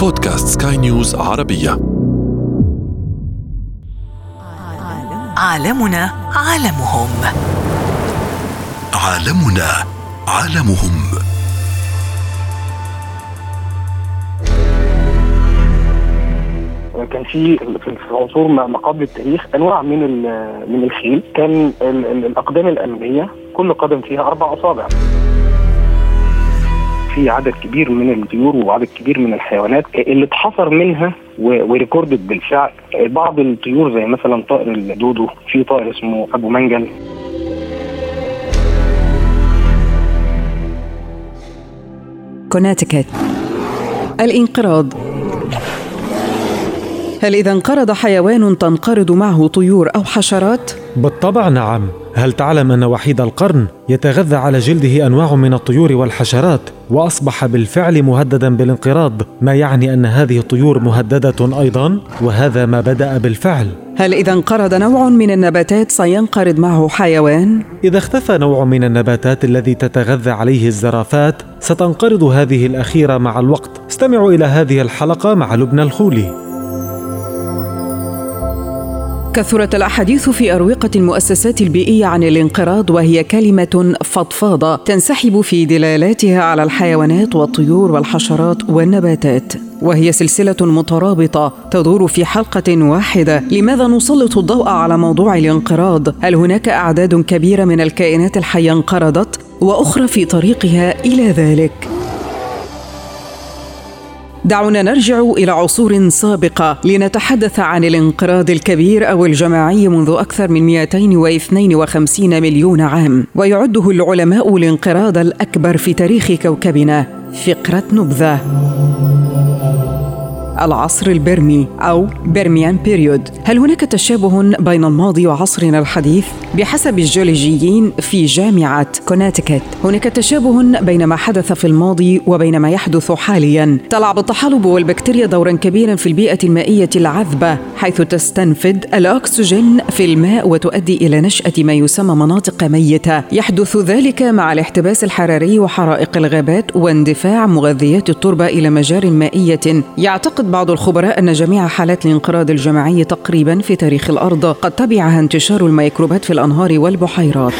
بودكاست سكاي نيوز عربية. عالمنا عالمهم. عالمنا عالمهم. كان في في عصور ما قبل التاريخ أنواع من من الخيل. كان ال- ال- الأقدام الأمامية كل قدم فيها أربع أصابع. في عدد كبير من الطيور وعدد كبير من الحيوانات اللي اتحصر منها و recorded بالفعل بعض الطيور زي مثلا طائر الدودو في طائر اسمه أبو منجل. connected الإنقراض. هل إذا انقرض حيوان تنقرض معه طيور أو حشرات؟ بالطبع نعم. هل تعلم أن وحيد القرن يتغذى على جلده أنواع من الطيور والحشرات وأصبح بالفعل مهددا بالانقراض ما يعني أن هذه الطيور مهددة أيضا؟ وهذا ما بدأ بالفعل. هل إذا انقرض نوع من النباتات سينقرض معه حيوان؟ إذا اختفى نوع من النباتات الذي تتغذى عليه الزرافات ستنقرض هذه الأخيرة مع الوقت. استمعوا إلى هذه الحلقة مع لبنى الخولي. كثرت الأحاديث في أروقة المؤسسات البيئية عن الانقراض وهي كلمة فضفاضة تنسحب في دلالاتها على الحيوانات والطيور والحشرات والنباتات وهي سلسلة مترابطة تدور في حلقة واحدة لماذا نسلط الضوء على موضوع الانقراض؟ هل هناك أعداد كبيرة من الكائنات الحية انقرضت وأخرى في طريقها إلى ذلك؟ دعونا نرجع إلى عصور سابقة لنتحدث عن الانقراض الكبير أو الجماعي منذ أكثر من 252 مليون عام ويعده العلماء الانقراض الأكبر في تاريخ كوكبنا فقرة نبذة. العصر البرمي أو Permian period هل هناك تشابه بين الماضي وعصرنا الحديث؟ بحسب الجيولوجيين في جامعة كوناتيكت هناك تشابه بين ما حدث في الماضي وبين ما يحدث حاليا. تلعب الطحالب والبكتيريا دورا كبيرا في البيئة المائية العذبة حيث تستنفد الأكسجين في الماء وتؤدي إلى نشأة ما يسمى مناطق ميتة. يحدث ذلك مع الاحتباس الحراري وحرائق الغابات واندفاع مغذيات التربة إلى مجار مائية. يعتقد بعض الخبراء أن جميع حالات الانقراض الجماعي تقريبا في تاريخ الأرض قد تبعها انتشار الميكروبات في الأنهار والبحيرات.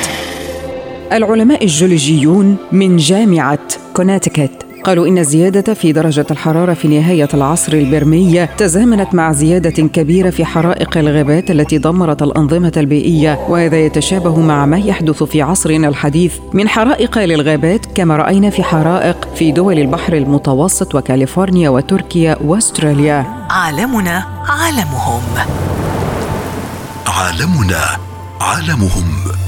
العلماء الجيولوجيون من جامعة كوناتيكت قالوا إن الزيادة في درجة الحرارة في نهاية العصر البرمي تزامنت مع زيادة كبيرة في حرائق الغابات التي دمرت الأنظمة البيئية وهذا يتشابه مع ما يحدث في عصرنا الحديث. من حرائق للغابات كما رأينا في حرائق في دول البحر المتوسط وكاليفورنيا وتركيا وأستراليا. عالمنا عالمهم. عالمنا عالمهم.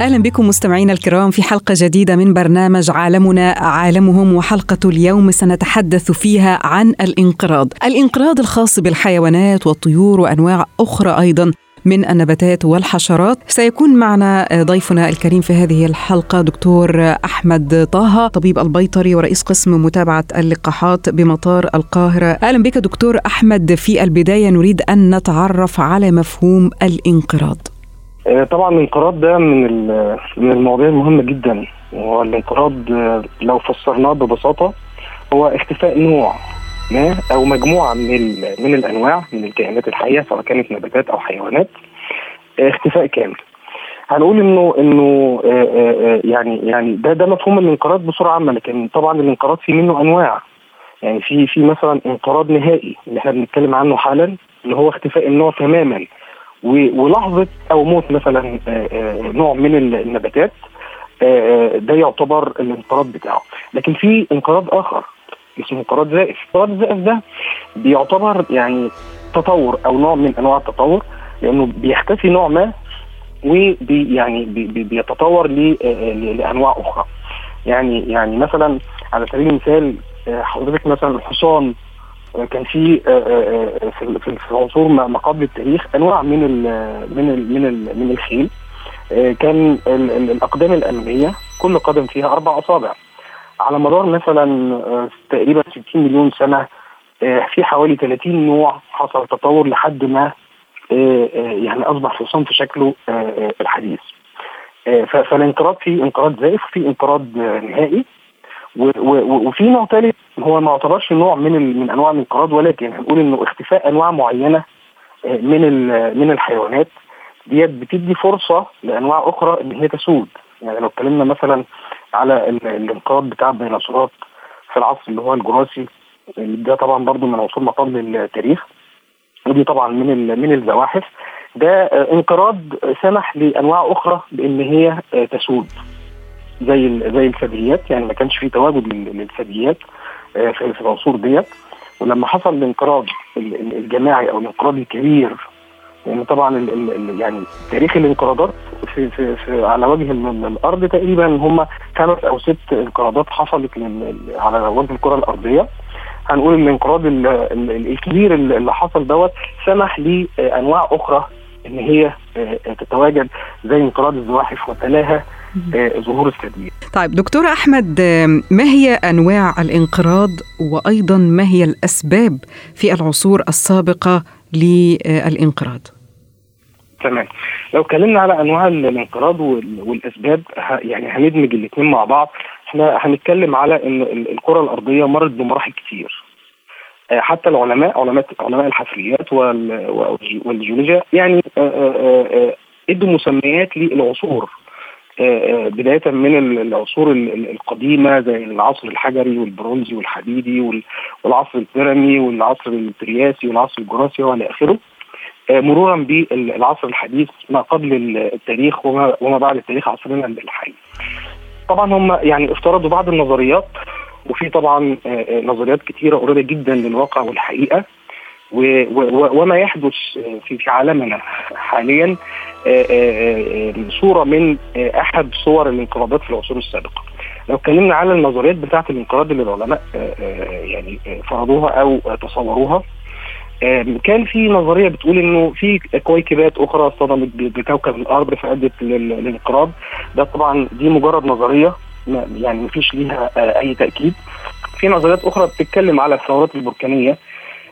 أهلا بكم مستمعينا الكرام في حلقة جديدة من برنامج عالمنا عالمهم وحلقة اليوم سنتحدث فيها عن الإنقراض، الإنقراض الخاص بالحيوانات والطيور وأنواع أخرى أيضا من النباتات والحشرات. سيكون معنا ضيفنا الكريم في هذه الحلقة دكتور أحمد طه طبيب البيطري ورئيس قسم متابعة اللقاحات بمطار القاهرة. أهلا بك دكتور أحمد. في البداية نريد أن نتعرف على مفهوم الإنقراض. طبعا الانقراض ده من من المواضيع المهمة جدا. والانقراض آه، لو فسرناه ببساطة هو اختفاء نوع ما أو مجموعة من من الأنواع من الكائنات الحية سواء كانت نباتات أو حيوانات. آه، اختفاء كامل. هنقول انه إنه آه، آه، آه، يعني يعني ده ده مفهوم الانقراض بصورة عامة لكن طبعا الانقراض في منه أنواع. يعني في في مثلا انقراض نهائي اللي إحنا بنتكلم عنه حالا اللي هو اختفاء النوع تماما. ولحظة أو موت مثلا آه، آه، نوع من ال- النباتات آه، ده يعتبر الانقراض بتاعه. لكن في انقراض آخر اسمه انقراض زائف. انقراض الزائف ده بيعتبر يعني تطور أو نوع من أنواع التطور لأنه بيختفي نوع ما وبي يعني بي بي بيتطور لأنواع أخرى. يعني يعني مثلا على سبيل المثال حضرتك مثلا الحصان كان في آه، آه، آه، في في في عصور ما قبل التاريخ أنواع من ال من ال من ال من الخيل. كان ال- ال- الأقدام الأمامية كل قدم فيها أربع أصابع. على مدار مثلا تقريبا 60 مليون سنة في حوالي 30 نوع حصل تطور لحد ما يعني أصبح حصان في شكله الحديث. فالانقراض في انقراض زائف وفي انقراض نهائي. وفي نوع ثالث هو ما يعتبرش نوع من من أنواع الانقراض ولكن هنقول إنه اختفاء أنواع معينة آه، من من الحيوانات. ديت بتدي فرصة لأنواع أخرى إن هي تسود. يعني لو اتكلمنا مثلا على ال- الانقراض بتاع الديناصورات في العصر اللي هو الجراسي ده طبعا برضو من عصور ما قبل التاريخ ودي طبعا من من الزواحف. ده آه، انقراض سمح لأنواع أخرى بإن هي آه، تسود. زي زي الثدييات يعني ما كانش في تواجد لل- للثدييات آه، في العصور ديت. ولما حصل الانقراض ال- ال- الجماعي أو الانقراض الكبير يعني طبعا ال ال ال يعني تاريخ الانقراضات في, في, في على وجه ال- ال- الأرض تقريبا هم خمس أو ست انقراضات حصلت على وجه الكرة الأرضية. هنقول الانقراض ال- ال- ال- الكبير اللي حصل دوت سمح لأنواع أخرى إن هي آه، تتواجد زي انقراض الزواحف وتلاها ظهور الثدييات طيب دكتور أحمد آم، ما هي أنواع الانقراض وأيضا ما هي الأسباب في العصور السابقة للانقراض؟ تمام. لو اتكلمنا على أنواع ال- الانقراض وال- والأسباب يعني هندمج الاثنين مع بعض. إحنا هنتكلم على إن ال- الكرة الأرضية مرت بمراحل كتير. آه، حتى العلماء علماء علماء الحفريات وال- والج- والجيولوجيا يعني آه، آه، آه، ادوا مسميات للعصور. آه، آه، بداية من ال- العصور ال- ال- القديمة زي العصر الحجري والبرونزي والحديدي وال- والعصر البيرمي والعصر الترياسي والعصر الجراسي وإلى آخره آه، مرورا بالعصر الحديث ما قبل التاريخ وما, بعد التاريخ عصرنا الحالي. طبعا هم يعني افترضوا بعض النظريات وفي طبعا آه، آه، نظريات كثيره قريبة جدا للواقع والحقيقة وما يحدث في عالمنا حاليا آه، آه، آه، صورة من أحد صور الانقراضات في العصور السابقة. لو اتكلمنا على النظريات بتاعة الانقراض اللي العلماء يعني فرضوها أو تصوروها كان في نظرية بتقول إنه في كويكبات أخرى اصطدمت بكوكب الأرض فأدت لل- للانقراض. ده طبعا دي مجرد نظرية يعني مفيش ليها أي تأكيد. في نظريات أخرى بتتكلم على الثورات البركانية.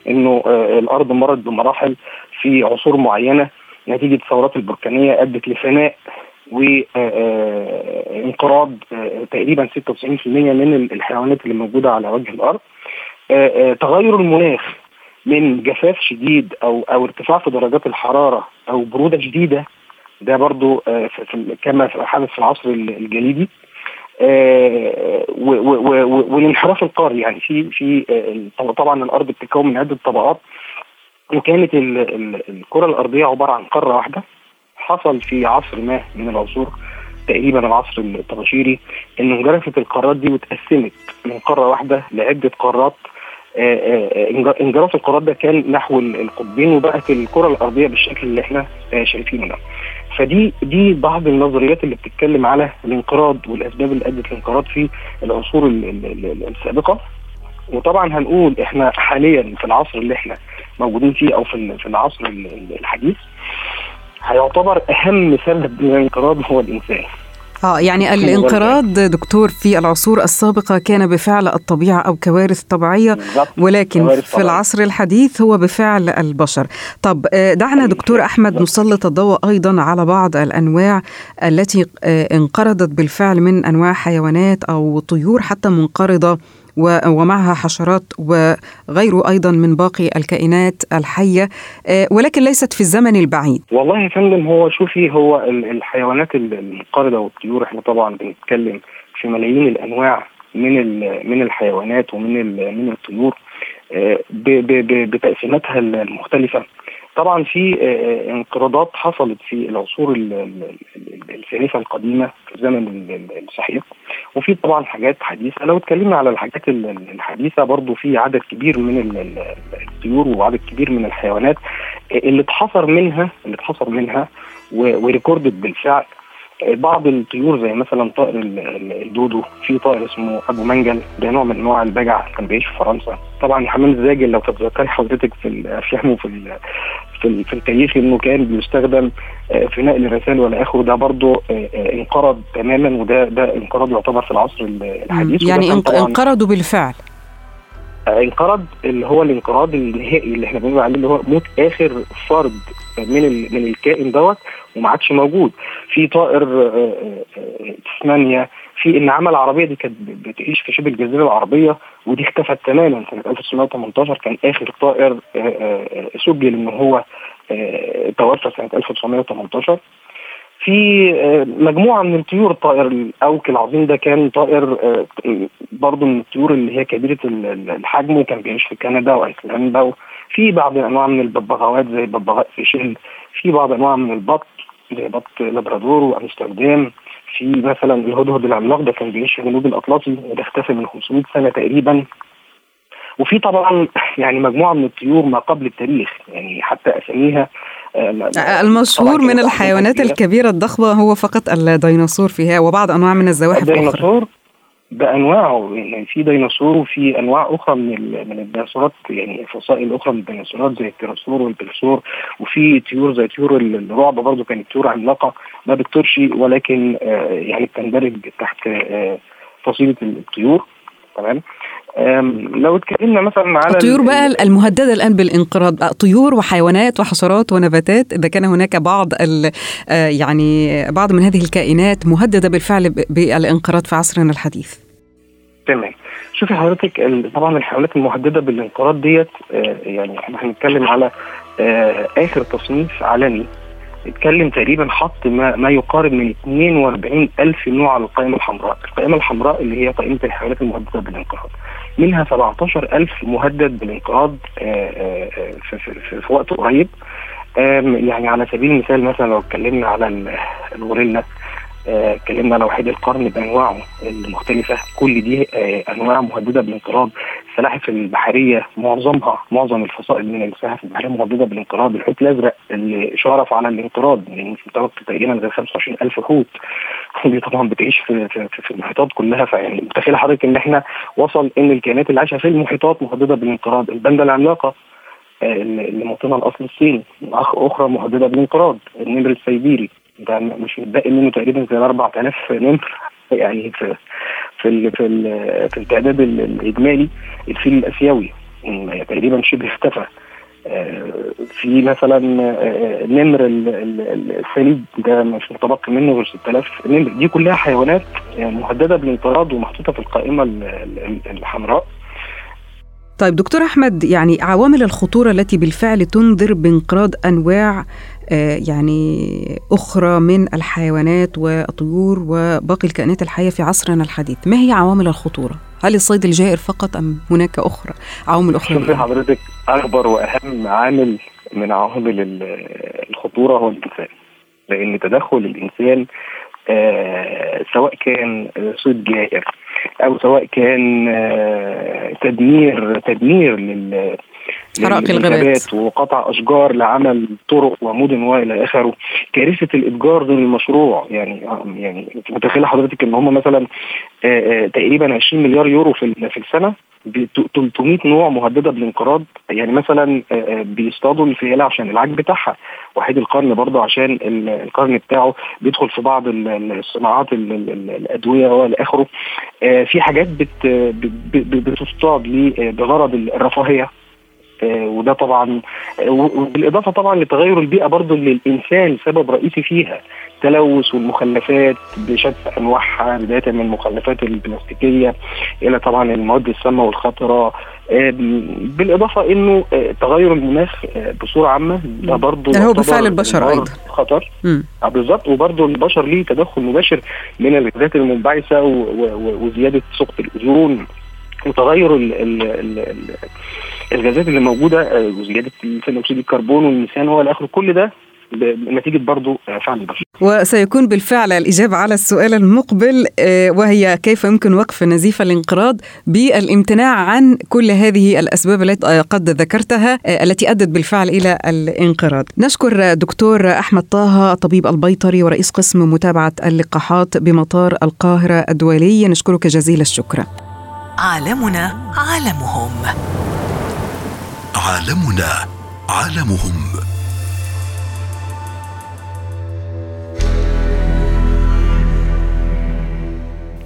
إنه آه، الأرض مرت بمراحل في عصور معينة نتيجة الثورات البركانية أدت لفناء وانقراض تقريبا 96% من الحيوانات اللي موجودة على وجه الأرض. آه، آه، تغير المناخ من جفاف شديد أو أو ارتفاع في درجات الحرارة أو برودة شديدة ده برضو آه، كما حدث في العصر الجليدي. آه، والانحراف القاري يعني في في آه، طبعا الأرض بتتكون من عدة طبقات. وكانت ال- ال- الكرة الأرضية عبارة عن قارة واحدة. حصل في عصر ما من العصور تقريبا العصر الطباشيري إن انجرفت القارات دي واتقسمت من قارة واحدة لعدة قارات. آه، آه، انج- انجراف القارات ده كان نحو ال- القطبين وبقت الكرة الأرضية بالشكل اللي إحنا آه، شايفينه ده. فدي دي بعض النظريات اللي بتتكلم على الانقراض والأسباب اللي أدت للانقراض في العصور ال- ال- ال- السابقة. وطبعا هنقول إحنا حاليا في العصر اللي إحنا موجودين فيه أو في ال- في العصر ال- ال- الحديث هيعتبر أهم سبب للانقراض هو الإنسان. آه يعني الانقراض دكتور في العصور السابقة كان بفعل الطبيعة أو كوارث طبيعية بالظبط. ولكن كوارث في. العصر الحديث هو بفعل البشر طب آه، دعنا دكتور أحمد نسلط الضوء أيضا على بعض الأنواع التي آه، انقرضت بالفعل من أنواع حيوانات أو طيور حتى منقرضة و- ومعها حشرات وغيره أيضا من باقي الكائنات الحية آه، ولكن ليست في الزمن البعيد. والله يا فندم هو شوفي هو ال- الحيوانات ال- المنقرضه والطيور إحنا طبعا بنتكلم في ملايين الأنواع من من الحيوانات ومن من الطيور آه، بتقسيماتها المختلفة. طبعا في آه، انقراضات حصلت في العصور ال- ال- ال- السالفه القديمة في الزمن ال- ال- الصحيح وفي طبعا حاجات حديثة. لو اتكلمنا على الحاجات ال- ال- الحديثة برضو في عدد كبير من ال- ال- الطيور وعدد كبير من الحيوانات اللي اتحصر منها اللي اتحصر منها وريكوردد بالفعل بعض الطيور زي مثلا طائر ال- ال- الدودو في طائر اسمه أبو منجل ده نوع من أنواع البجع كان بيعيش في فرنسا. طبعا حمام الزاجل لو تتذكري حضرتك في الافلام وفي في في التاريخ إنه كان بيستخدم آه، في نقل الرسائل والى اخره ده برضه آه، آه، انقرض تماما وده ده انقراض يعتبر في العصر ال- الحديث. يعني انقرضوا بالفعل. انقرض اللي هو الانقراض النهائي اللي إحنا بنقول عليه اللي هو موت آخر فرد من من الكائن دوت وما عادش موجود. في طائر آه، آه، آه، تسمانيا في إن عمل العربيه دي كانت بتعيش في شبه الجزيرة العربية ودي اختفت تماما. سنة 1918 كان آخر طائر سجل إن هو توفى سنة 1918 في مجموعة من الطيور الطائر الأوك العظيم ده كان طائر برضه من الطيور اللي هي كبيرة الحجم وكان بيعيش في كندا وأيسلندا في بعض الانواع من الببغاوات زي ببغاء سيشيل في بعض أنواع من البط زي بط لابرادور وأمستردام في مثلا الهدهد العملاق ده كان بيعيش في جنوب الأطلسي وده اختفى من 500 سنة تقريبا. وفي طبعا يعني مجموعة من الطيور ما قبل التاريخ يعني حتى أساميها آه، المشهور من الحيوانات الكبيرة الضخمه هو فقط الديناصور فيها وبعض أنواع من الزواحف الديناصور بأنواعه يعني في ديناصور وفي أنواع أخرى من من الديناصورات يعني فصائل أخرى من الديناصورات زي التيراسور والبلسور وفي طيور زي طيور الرعب برضه كانت طيور عملاقه ما بتطيرش ولكن آه يعني بتندرج تحت آه فصيلة الطيور تمام؟ لو اتكلمنا مثلا على الطيور بقى المهددة الآن بالانقراض طيور وحيوانات وحشرات ونباتات إذا كان هناك بعض آه، يعني بعض من هذه الكائنات مهددة بالفعل بالانقراض في عصرنا الحديث. تمام. شوفي حضرتك طبعا الحيوانات المهددة بالانقراض ديت آه، يعني إحنا هنتكلم على آه، آخر تصنيف عالمي. اتكلم تقريبا حط ما, ما يقارب من 42 ألف نوع على القائمة الحمراء. القائمة الحمراء اللي هي قائمة الحيوانات المهددة بالانقراض. منها 17 ألف مهدد بالانقراض آه، آه، آه، في, في, وقت قريب. يعني على سبيل المثال مثلا لو اتكلمنا على الغوريلا اتكلمنا على وحيد القرن بأنواعه المختلفة. كل دي أنواع مهددة بالانقراض. السلاحف البحرية معظمها معظم الفصائل من السلاحف البحرية مهددة بالانقراض. الحوت الأزرق اللي شرف على الانقراض يعني في متوقع تقريبا غير 25000 حوت. دي طبعا بتعيش في في, في المحيطات كلها. فيعني متخيل حضرتك إن إحنا وصل إن الكائنات اللي عايشة في المحيطات مهددة بالانقراض. الباندا العملاقة آه، اللي موطنها الاصل الصيني اخ أخرى مهددة بالانقراض. النمر السيبيري ده مش متبقي منه تقريبا زي 4000 نمر. يعني في في ال في ال في التعداد الإجمالي الفيل الآسيوي. تقريبا شبه اختفى. آه، في مثلا آه، نمر الثليج ده مش متبقي منه غير 6000 نمر. دي كلها حيوانات مهدده بالانقراض ومحطوطة في القائمة الحمراء. طيب دكتور أحمد يعني عوامل الخطورة التي بالفعل تنذر بانقراض أنواع آه، يعني أخرى من الحيوانات والطيور وباقي الكائنات الحية في عصرنا الحديث، ما هي عوامل الخطورة؟ هل الصيد الجائر فقط أم هناك أخرى عوامل أخرى؟ شوفي حضرتك أكبر وأهم عامل من عوامل الخطورة هو الإنسان لأن تدخل الإنسان آه سواء كان صيد جائر أو سواء كان آه تدمير تدمير لل حرائق الغابات. وقطع أشجار لعمل طرق ومدن وإلى آخره. كارثة الإتجار ضمن المشروع يعني يعني متخيله حضرتك إن هم مثلا آه، آه، تقريبا 20 مليار يورو في في السنة ب 300 نوع مهددة بالانقراض. يعني مثلا آه، بيصطادوا الفيلة عشان العاج بتاعها. وحيد القرن برضه عشان القرن بتاعه بيدخل في بعض الصناعات الأدوية وإلى آخره. في حاجات بتصطاد بغرض الرفاهية. وده طبعا بالإضافة طبعا لتغير البيئة برضه اللي الإنسان سبب رئيسي فيها التلوث والمخلفات بشتى أنواعها بداية من المخلفات البلاستيكية إلى طبعا المواد السامة والخطرة آه، بالإضافة إنه آه، تغير المناخ بصورة عامة ده برضه يعني هو بفعل البشر أيضا. خطر. بالظبط. وبرضه البشر ليه تدخل مباشر من الغازات المنبعثة وزيادة ثقب الأوزون. وتغير ال ال ال الغازات اللي موجودة آه، وزيادة ثاني أكسيد الكربون والميثان والى اخره كل ده نتيجة برضو آه، فعل البشر وسيكون بالفعل الإجابة على السؤال المقبل آه، وهي كيف يمكن وقف نزيف الانقراض بالامتناع عن كل هذه الأسباب التي قد ذكرتها التي أدت بالفعل إلى الانقراض. نشكر دكتور أحمد طه طبيب البيطري ورئيس قسم متابعة اللقاحات بمطار القاهرة الدولي. نشكرك جزيل الشكر. عالمنا عالمهم. عالمنا عالمهم.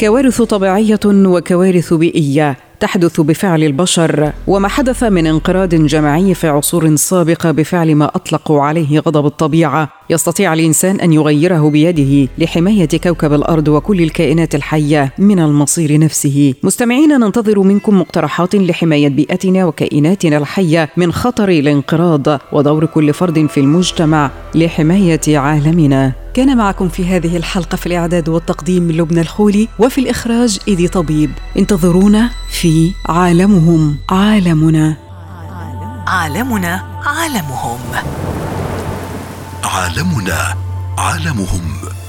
كوارث طبيعية وكوارث بيئية تحدث بفعل البشر وما حدث من انقراض جماعي في عصور سابقة بفعل ما أطلقوا عليه غضب الطبيعة. يستطيع الإنسان أن يغيره بيده لحماية كوكب الأرض وكل الكائنات الحية من المصير نفسه. مستمعين ننتظر منكم مقترحات لحماية بيئتنا وكائناتنا الحية من خطر الانقراض ودور كل فرد في المجتمع لحماية عالمنا. كان معكم في هذه الحلقة في الإعداد والتقديم من لبنى الخولي وفي الإخراج إيدي طبيب. انتظرونا في عالمهم عالمنا. عالمنا عالمهم. عالمنا عالمهم.